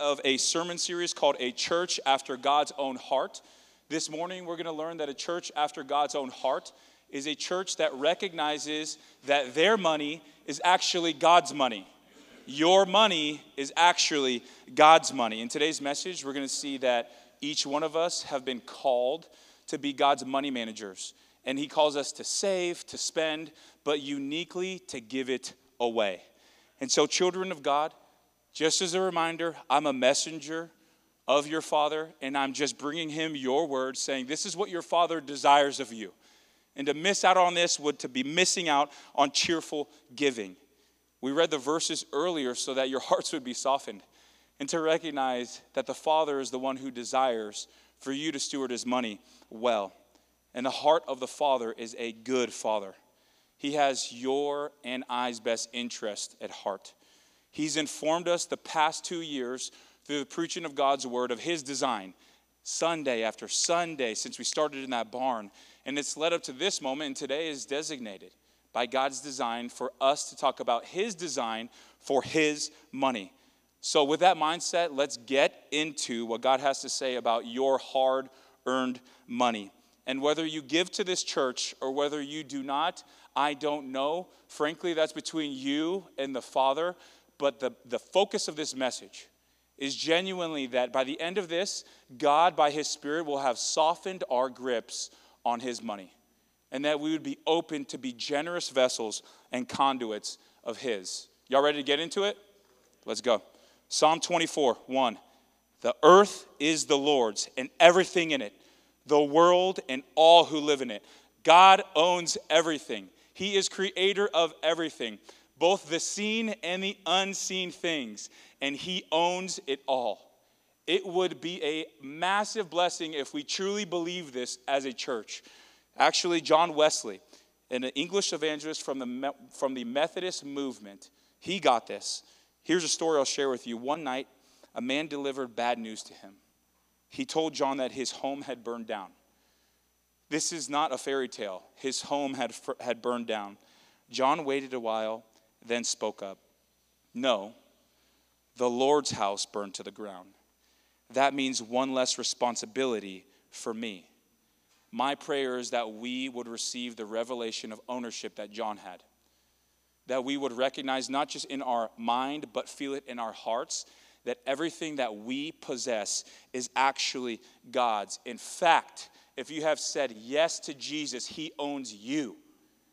of a sermon series called A Church After God's Own Heart. This morning, we're going to learn that a church after God's own heart is a church that recognizes that their money is actually God's money. Your money is actually God's money. In today's message, we're going to see that each one of us have been called to be God's money managers. And He calls us to save, to spend, but uniquely to give it away. And so, children of God, just as a reminder, I'm a messenger of your Father, and I'm just bringing him your word, saying, This is what your Father desires of you. And to miss out on this would to be missing out on cheerful giving. We read the verses earlier so that your hearts would be softened and to recognize that the Father is the one who desires for you to steward his money well. And the heart of the Father is a good Father. He has your and I's best interest at heart. He's informed us the past two years through the preaching of God's word of His design, Sunday after Sunday, since we started in that barn. And it's led up to this moment, and today is designated by God's design for us to talk about His design for His money. So, with that mindset, let's get into what God has to say about your hard earned money. And whether you give to this church or whether you do not, I don't know. Frankly, that's between you and the Father. But the, the focus of this message is genuinely that by the end of this, God, by His Spirit, will have softened our grips on His money. And that we would be open to be generous vessels and conduits of His. Y'all ready to get into it? Let's go. Psalm 24, 1. The earth is the Lord's and everything in it, the world and all who live in it. God owns everything, He is creator of everything both the seen and the unseen things, and He owns it all. It would be a massive blessing if we truly believe this as a church. Actually, John Wesley, an English evangelist from the, from the Methodist movement, he got this. Here's a story I'll share with you. One night, a man delivered bad news to him. He told John that his home had burned down. This is not a fairy tale. His home had, had burned down. John waited a while then spoke up No, the Lord's house burned to the ground. That means one less responsibility for me. My prayer is that we would receive the revelation of ownership that John had. That we would recognize, not just in our mind, but feel it in our hearts, that everything that we possess is actually God's. In fact, if you have said yes to Jesus, He owns you,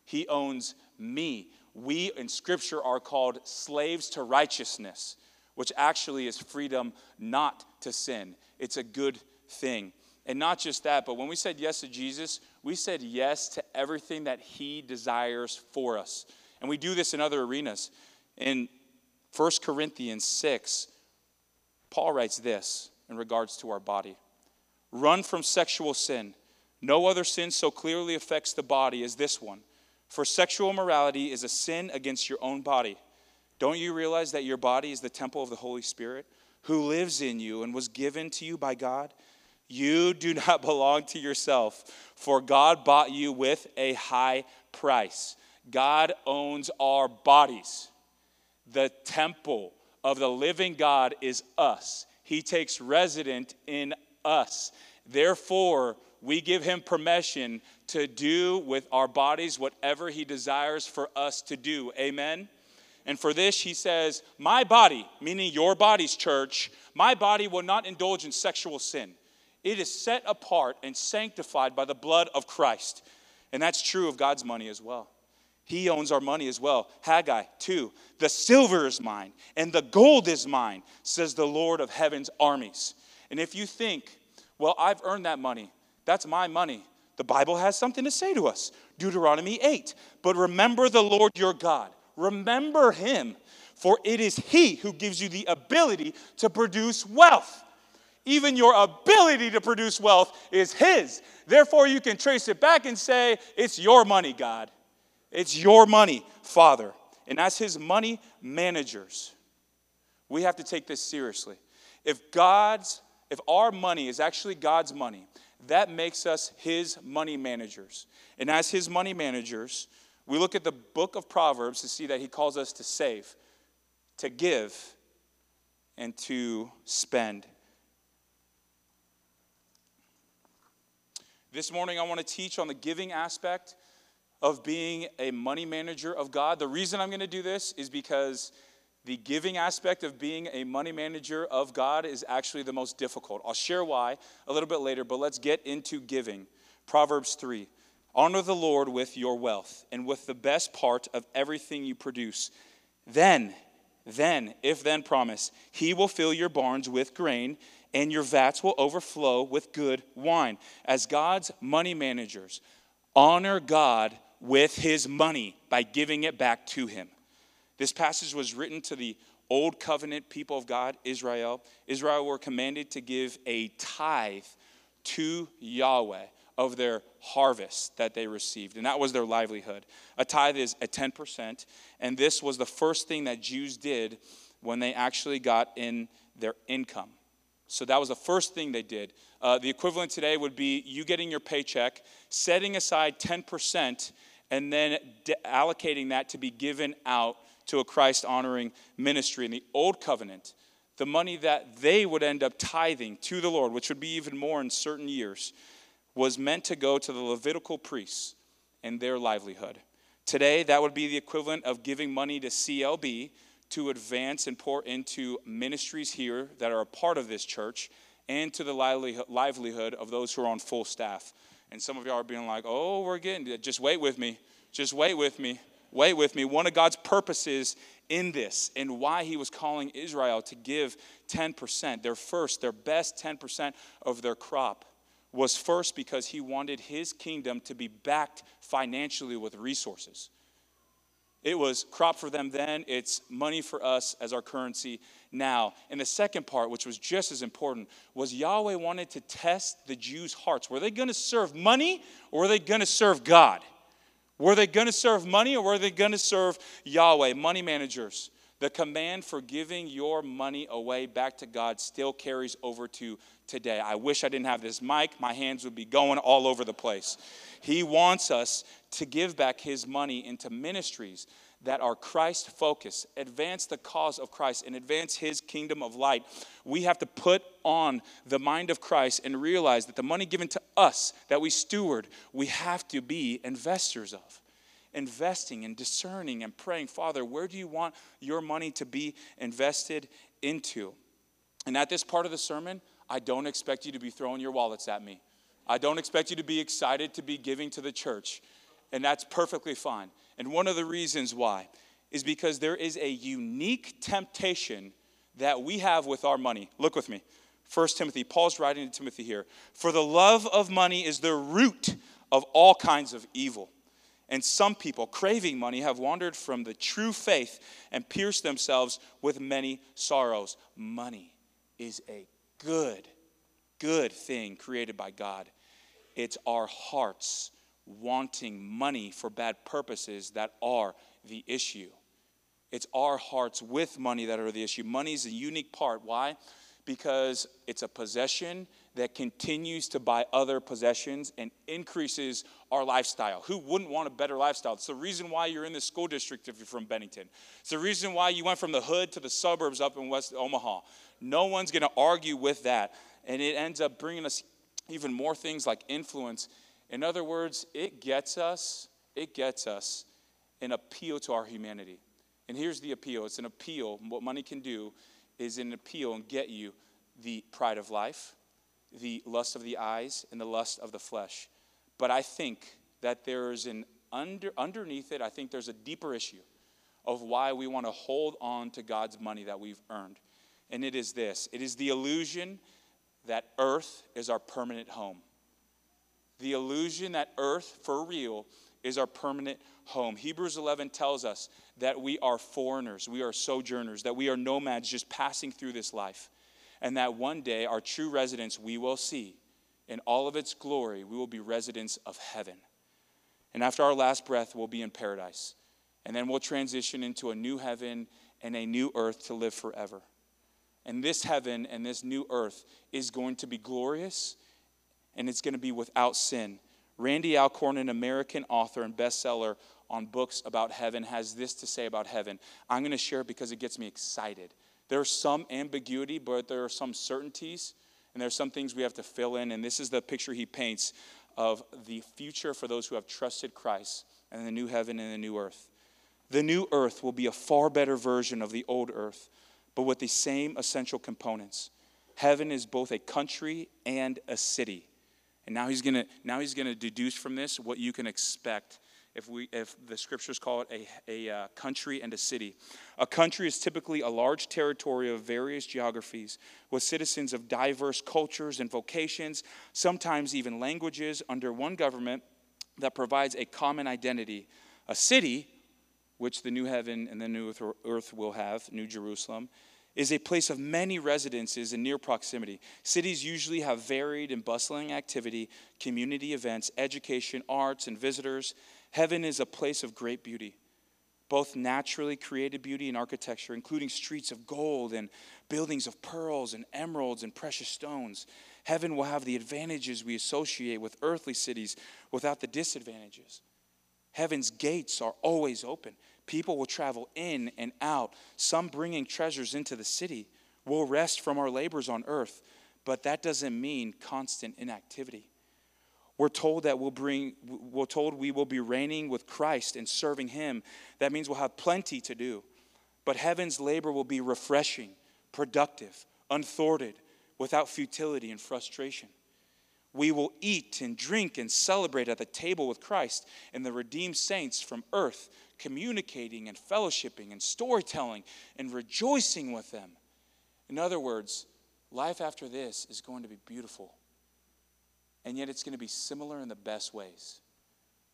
He owns me we in Scripture are called slaves to righteousness, which actually is freedom not to sin. It's a good thing. And not just that, but when we said yes to Jesus, we said yes to everything that He desires for us. And we do this in other arenas. In 1 Corinthians 6, Paul writes this in regards to our body Run from sexual sin. No other sin so clearly affects the body as this one. For sexual immorality is a sin against your own body. Don't you realize that your body is the temple of the Holy Spirit who lives in you and was given to you by God? You do not belong to yourself, for God bought you with a high price. God owns our bodies. The temple of the living God is us. He takes resident in us. Therefore, we give him permission to do with our bodies whatever he desires for us to do. Amen? And for this, he says, My body, meaning your body's church, my body will not indulge in sexual sin. It is set apart and sanctified by the blood of Christ. And that's true of God's money as well. He owns our money as well. Haggai 2 The silver is mine, and the gold is mine, says the Lord of heaven's armies. And if you think, well, I've earned that money, that's my money. The Bible has something to say to us. Deuteronomy 8. But remember the Lord your God. Remember him, for it is he who gives you the ability to produce wealth. Even your ability to produce wealth is his. Therefore, you can trace it back and say, It's your money, God. It's your money, Father. And as his money managers, we have to take this seriously. If God's, if our money is actually God's money, that makes us his money managers. And as his money managers, we look at the book of Proverbs to see that he calls us to save, to give, and to spend. This morning, I want to teach on the giving aspect of being a money manager of God. The reason I'm going to do this is because the giving aspect of being a money manager of God is actually the most difficult. I'll share why a little bit later, but let's get into giving. Proverbs 3 Honor the Lord with your wealth and with the best part of everything you produce. Then, then, if then promise, he will fill your barns with grain and your vats will overflow with good wine. As God's money managers, honor God with his money by giving it back to him. This passage was written to the old covenant people of God, Israel. Israel were commanded to give a tithe to Yahweh of their harvest that they received, and that was their livelihood. A tithe is a 10%, and this was the first thing that Jews did when they actually got in their income. So that was the first thing they did. Uh, the equivalent today would be you getting your paycheck, setting aside 10%, and then de- allocating that to be given out to a Christ honoring ministry. In the old covenant, the money that they would end up tithing to the Lord, which would be even more in certain years, was meant to go to the Levitical priests and their livelihood. Today, that would be the equivalent of giving money to CLB to advance and pour into ministries here that are a part of this church and to the livelihood of those who are on full staff. And some of y'all are being like, oh, we're getting, just wait with me. Just wait with me. Wait with me. One of God's purposes in this and why he was calling Israel to give 10%, their first, their best 10% of their crop, was first because he wanted his kingdom to be backed financially with resources. It was crop for them then, it's money for us as our currency now. And the second part, which was just as important, was Yahweh wanted to test the Jews' hearts. Were they going to serve money or were they going to serve God? Were they going to serve money or were they going to serve Yahweh? Money managers. The command for giving your money away back to God still carries over to today. I wish I didn't have this mic. My hands would be going all over the place. He wants us to give back his money into ministries that are Christ focused, advance the cause of Christ, and advance his kingdom of light. We have to put on the mind of Christ and realize that the money given to us that we steward, we have to be investors of. Investing and discerning and praying, Father, where do you want your money to be invested into? And at this part of the sermon, I don't expect you to be throwing your wallets at me. I don't expect you to be excited to be giving to the church, and that's perfectly fine. And one of the reasons why is because there is a unique temptation that we have with our money. Look with me. 1 Timothy, Paul's writing to Timothy here. For the love of money is the root of all kinds of evil. And some people, craving money, have wandered from the true faith and pierced themselves with many sorrows. Money is a good, good thing created by God. It's our hearts wanting money for bad purposes that are the issue. It's our hearts with money that are the issue. Money is a unique part. Why? Because it's a possession that continues to buy other possessions and increases our lifestyle. Who wouldn't want a better lifestyle? It's the reason why you're in the school district if you're from Bennington. It's the reason why you went from the hood to the suburbs up in West Omaha. No one's going to argue with that. And it ends up bringing us even more things like influence. In other words, it gets us, it gets us an appeal to our humanity. And here's the appeal it's an appeal. What money can do is an appeal and get you the pride of life, the lust of the eyes, and the lust of the flesh. But I think that there's an under, underneath it, I think there's a deeper issue of why we want to hold on to God's money that we've earned. And it is this it is the illusion that earth is our permanent home. The illusion that earth, for real, is our permanent home. Hebrews 11 tells us that we are foreigners, we are sojourners, that we are nomads just passing through this life, and that one day our true residence we will see. In all of its glory, we will be residents of heaven. And after our last breath, we'll be in paradise. And then we'll transition into a new heaven and a new earth to live forever. And this heaven and this new earth is going to be glorious and it's going to be without sin. Randy Alcorn, an American author and bestseller on books about heaven, has this to say about heaven. I'm going to share it because it gets me excited There's some ambiguity, but there are some certainties, and there are some things we have to fill in. And this is the picture he paints of the future for those who have trusted Christ and the new heaven and the new earth. The new earth will be a far better version of the old earth, but with the same essential components. Heaven is both a country and a city. And now he's gonna now he's gonna deduce from this what you can expect if we if the scriptures call it a, a uh, country and a city. A country is typically a large territory of various geographies with citizens of diverse cultures and vocations, sometimes even languages, under one government that provides a common identity. A city which the new heaven and the new earth will have, New Jerusalem, is a place of many residences in near proximity. Cities usually have varied and bustling activity, community events, education, arts, and visitors. Heaven is a place of great beauty, both naturally created beauty and architecture, including streets of gold and buildings of pearls and emeralds and precious stones. Heaven will have the advantages we associate with earthly cities without the disadvantages. Heaven's gates are always open. People will travel in and out, some bringing treasures into the city. We'll rest from our labors on earth, but that doesn't mean constant inactivity. We're told that we'll bring, we're told we will be reigning with Christ and serving Him. That means we'll have plenty to do. But heaven's labor will be refreshing, productive, unthwarted, without futility and frustration we will eat and drink and celebrate at the table with Christ and the redeemed saints from earth, communicating and fellowshipping and storytelling and rejoicing with them. In other words, life after this is going to be beautiful. And yet it's going to be similar in the best ways.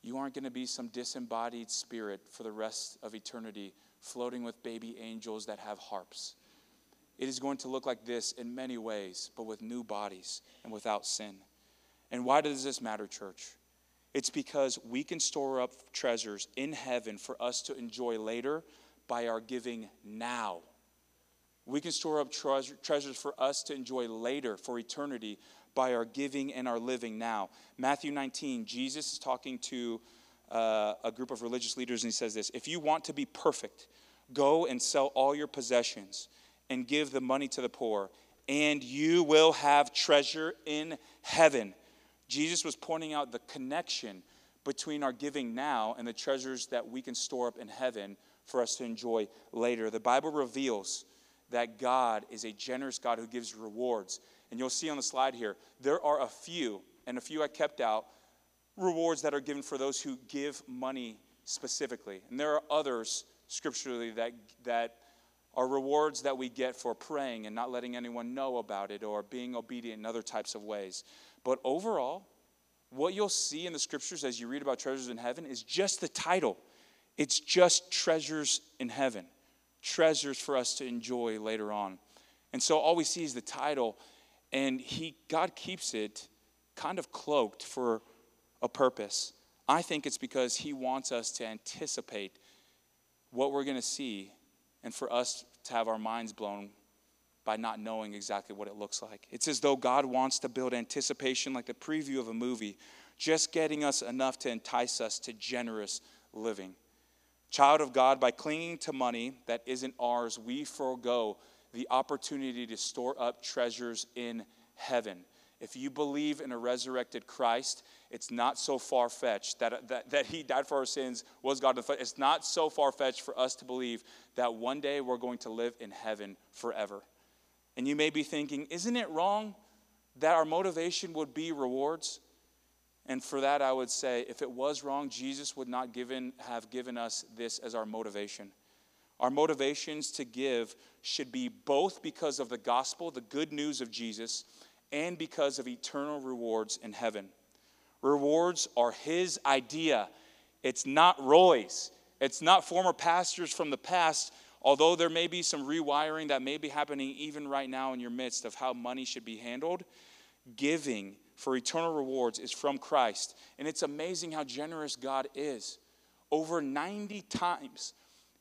You aren't going to be some disembodied spirit for the rest of eternity floating with baby angels that have harps. It is going to look like this in many ways, but with new bodies and without sin. And why does this matter, church? It's because we can store up treasures in heaven for us to enjoy later by our giving now. We can store up treasure, treasures for us to enjoy later for eternity by our giving and our living now. Matthew 19, Jesus is talking to uh, a group of religious leaders and he says this If you want to be perfect, go and sell all your possessions and give the money to the poor, and you will have treasure in heaven Jesus was pointing out the connection between our giving now and the treasures that we can store up in heaven for us to enjoy later. The Bible reveals that God is a generous God who gives rewards. And you'll see on the slide here, there are a few, and a few I kept out, rewards that are given for those who give money specifically. And there are others scripturally that, that are rewards that we get for praying and not letting anyone know about it or being obedient in other types of ways. But overall, what you'll see in the scriptures as you read about treasures in heaven is just the title. It's just treasures in heaven, treasures for us to enjoy later on. And so all we see is the title, and he, God keeps it kind of cloaked for a purpose. I think it's because he wants us to anticipate what we're going to see and for us to have our minds blown by not knowing exactly what it looks like. It's as though God wants to build anticipation like the preview of a movie, just getting us enough to entice us to generous living. Child of God, by clinging to money that isn't ours, we forego the opportunity to store up treasures in heaven. If you believe in a resurrected Christ, it's not so far fetched that, that, that He died for our sins, was God. It's not so far fetched for us to believe that one day we're going to live in heaven forever. And you may be thinking, isn't it wrong that our motivation would be rewards? And for that, I would say, if it was wrong, Jesus would not given, have given us this as our motivation. Our motivations to give should be both because of the gospel, the good news of Jesus, and because of eternal rewards in heaven. Rewards are His idea, it's not Roy's. It's not former pastors from the past Although there may be some rewiring that may be happening even right now in your midst of how money should be handled, giving for eternal rewards is from Christ. And it's amazing how generous God is. Over 90 times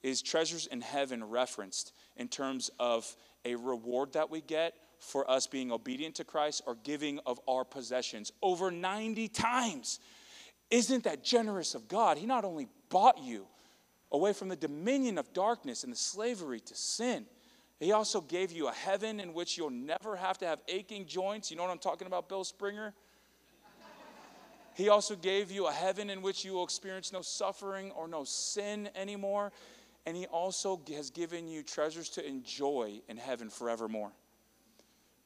is treasures in heaven referenced in terms of a reward that we get for us being obedient to Christ or giving of our possessions. Over 90 times. Isn't that generous of God? He not only bought you, away from the dominion of darkness and the slavery to sin. He also gave you a heaven in which you'll never have to have aching joints. You know what I'm talking about, Bill Springer? He also gave you a heaven in which you will experience no suffering or no sin anymore. And He also has given you treasures to enjoy in heaven forevermore.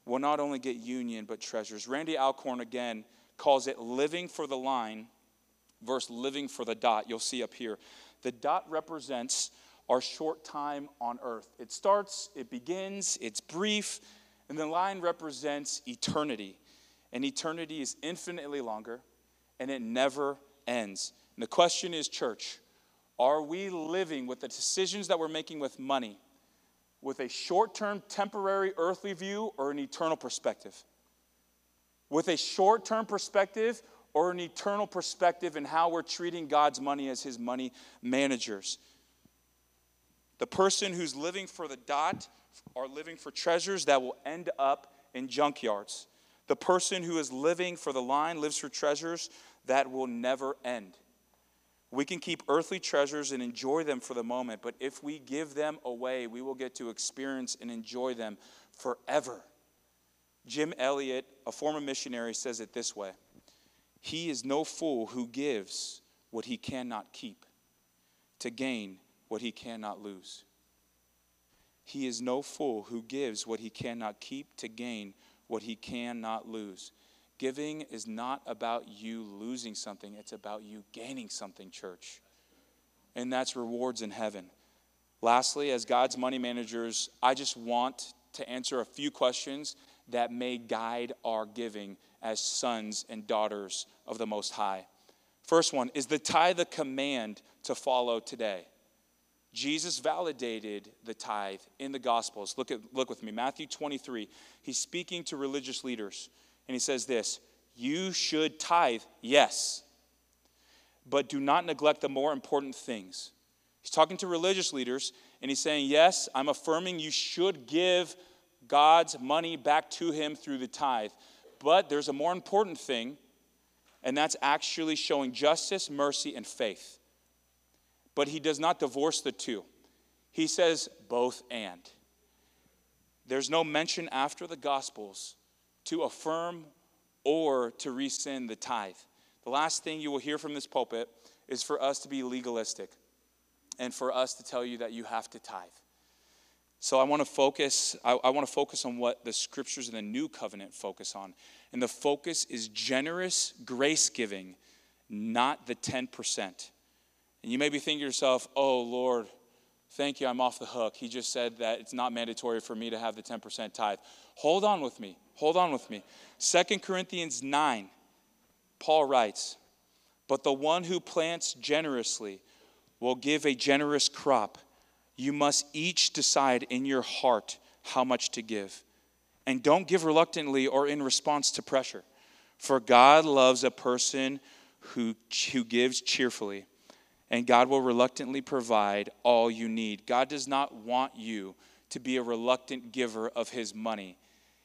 We'll not only get union, but treasures. Randy Alcorn again calls it living for the line versus living for the dot. You'll see up here. The dot represents our short time on earth. It starts, it begins, it's brief, and the line represents eternity. And eternity is infinitely longer and it never ends. And the question is, church, are we living with the decisions that we're making with money with a short term, temporary, earthly view or an eternal perspective? With a short term perspective or an eternal perspective in how we're treating God's money as His money managers? The person who's living for the dot are living for treasures that will end up in junkyards. The person who is living for the line lives for treasures that will never end. We can keep earthly treasures and enjoy them for the moment, but if we give them away, we will get to experience and enjoy them forever. Jim Elliot, a former missionary, says it this way He is no fool who gives what he cannot keep to gain what he cannot lose. He is no fool who gives what he cannot keep to gain what he cannot lose. Giving is not about you losing something, it's about you gaining something, church. And that's rewards in heaven. Lastly, as God's money managers, I just want to answer a few questions that may guide our giving as sons and daughters of the Most High. First one is the tithe a command to follow today? Jesus validated the tithe in the Gospels. Look, at, look with me, Matthew 23. He's speaking to religious leaders, and he says this You should tithe, yes, but do not neglect the more important things. He's talking to religious leaders, and he's saying, Yes, I'm affirming you should give God's money back to him through the tithe. But there's a more important thing, and that's actually showing justice, mercy, and faith but he does not divorce the two. He says both and. There's no mention after the Gospels to affirm or to rescind the tithe. The last thing you will hear from this pulpit is for us to be legalistic and for us to tell you that you have to tithe. So I want to focus, I, I want to focus on what the scriptures in the new covenant focus on. And the focus is generous grace giving, not the 10%. And you may be thinking to yourself, oh, Lord, thank you, I'm off the hook. He just said that it's not mandatory for me to have the 10% tithe. Hold on with me. Hold on with me. 2 Corinthians 9, Paul writes, But the one who plants generously will give a generous crop. You must each decide in your heart how much to give. And don't give reluctantly or in response to pressure. For God loves a person who, who gives cheerfully and God will reluctantly provide all you need. God does not want you to be a reluctant giver of His money.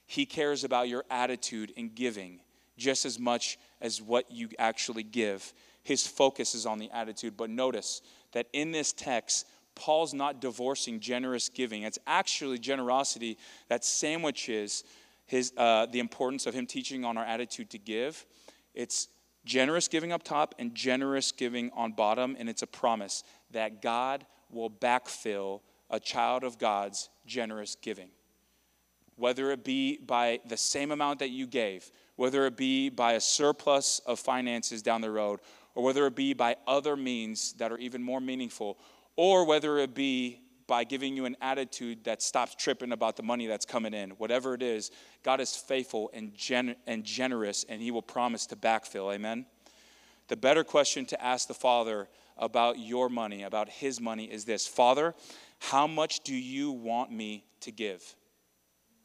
He cares about your attitude in giving just as much as what you actually give. His focus is on the attitude. But notice that in this text, Paul's not divorcing generous giving. It's actually generosity that sandwiches his, uh, the importance of him teaching on our attitude to give. It's Generous giving up top and generous giving on bottom, and it's a promise that God will backfill a child of God's generous giving. Whether it be by the same amount that you gave, whether it be by a surplus of finances down the road, or whether it be by other means that are even more meaningful, or whether it be by giving you an attitude that stops tripping about the money that's coming in. Whatever it is, God is faithful and, gen- and generous, and He will promise to backfill. Amen? The better question to ask the Father about your money, about His money, is this Father, how much do you want me to give?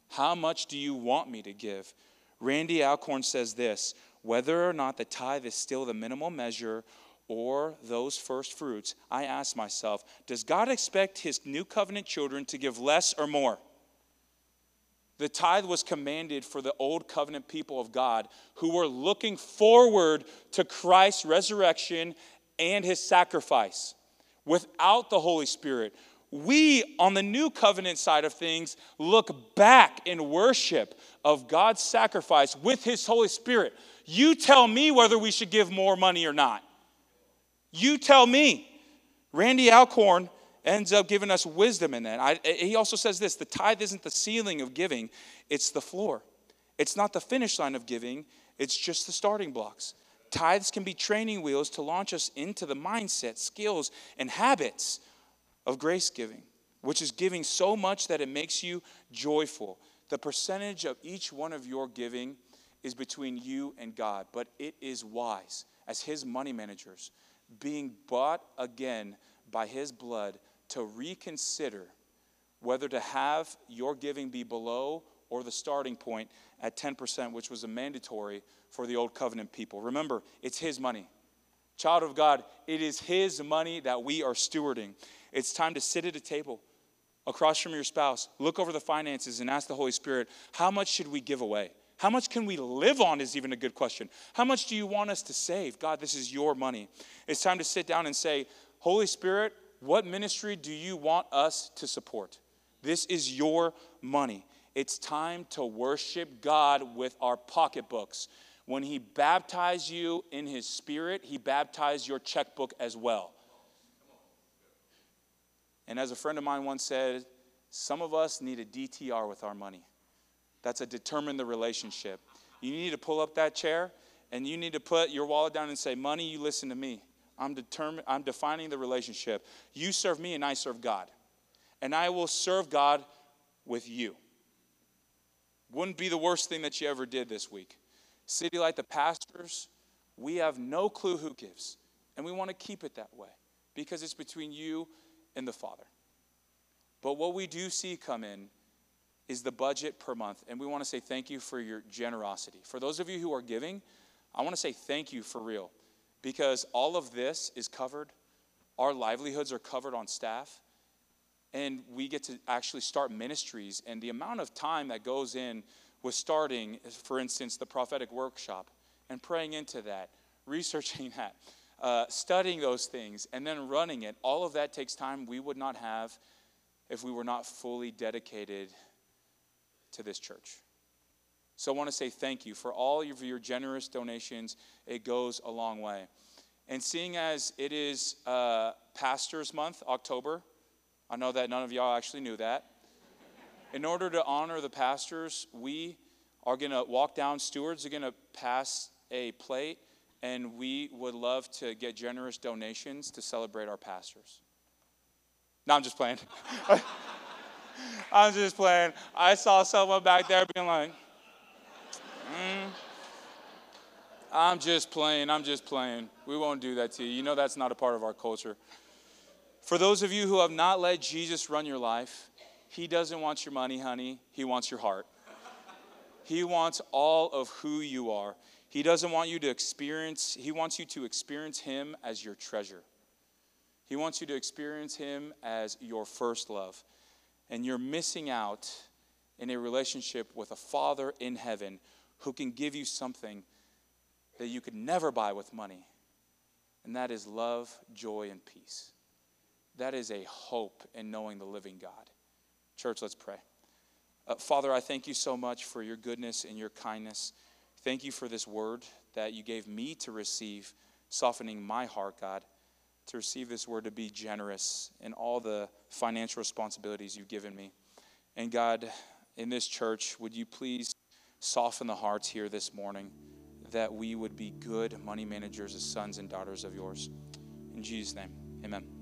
How much do you want me to give? Randy Alcorn says this whether or not the tithe is still the minimal measure or those first fruits, I ask myself, does God expect his new covenant children to give less or more? The tithe was commanded for the old covenant people of God who were looking forward to Christ's resurrection and his sacrifice. Without the Holy Spirit, We, on the new covenant side of things, look back in worship of God's sacrifice with His Holy Spirit. You tell me whether we should give more money or not. You tell me. Randy Alcorn ends up giving us wisdom in that. I, he also says this the tithe isn't the ceiling of giving, it's the floor. It's not the finish line of giving, it's just the starting blocks. Tithes can be training wheels to launch us into the mindset, skills, and habits of grace giving, which is giving so much that it makes you joyful. The percentage of each one of your giving is between you and God, but it is wise as His money managers, being bought again by His blood to reconsider whether to have your giving be below or the starting point at 10%, which was a mandatory for the old covenant people. Remember, it's His money. Child of God, it is His money that we are stewarding. It's time to sit at a table across from your spouse, look over the finances, and ask the Holy Spirit, how much should we give away? How much can we live on is even a good question. How much do you want us to save? God, this is your money. It's time to sit down and say, Holy Spirit, what ministry do you want us to support? This is your money. It's time to worship God with our pocketbooks. When He baptized you in His Spirit, He baptized your checkbook as well. And as a friend of mine once said, some of us need a DTR with our money. That's a determine the relationship. You need to pull up that chair and you need to put your wallet down and say, Money, you listen to me. I'm determined, I'm defining the relationship. You serve me and I serve God. And I will serve God with you. Wouldn't be the worst thing that you ever did this week. City Light, the pastors, we have no clue who gives. And we want to keep it that way because it's between you and the Father. But what we do see come in is the budget per month. And we want to say thank you for your generosity. For those of you who are giving, I want to say thank you for real because all of this is covered. Our livelihoods are covered on staff. And we get to actually start ministries. And the amount of time that goes in with starting, for instance, the prophetic workshop and praying into that, researching that, uh, studying those things, and then running it, all of that takes time we would not have if we were not fully dedicated to this church. So I want to say thank you for all of your generous donations. It goes a long way. And seeing as it is uh, Pastors Month, October, I know that none of y'all actually knew that. In order to honor the pastors, we are going to walk down. Stewards are going to pass a plate, and we would love to get generous donations to celebrate our pastors. No, I'm just playing. I'm just playing. I saw someone back there being like, mm, I'm just playing. I'm just playing. We won't do that to you. You know that's not a part of our culture. For those of you who have not let Jesus run your life, He doesn't want your money, honey. He wants your heart. He wants all of who you are. He doesn't want you to experience, He wants you to experience Him as your treasure. He wants you to experience Him as your first love and you're missing out in a relationship with a Father in heaven who can give you something that you could never buy with money. And that is love, joy, and peace. That is a hope in knowing the living God. Church, let's pray. Uh, Father, I thank you so much for your goodness and your kindness. Thank you for this word that you gave me to receive, softening my heart, God to receive this word to be generous in all the financial responsibilities you've given me. And God, in this church, would you please soften the hearts here this morning that we would be good money managers as sons and daughters of yours. In Jesus' name, amen.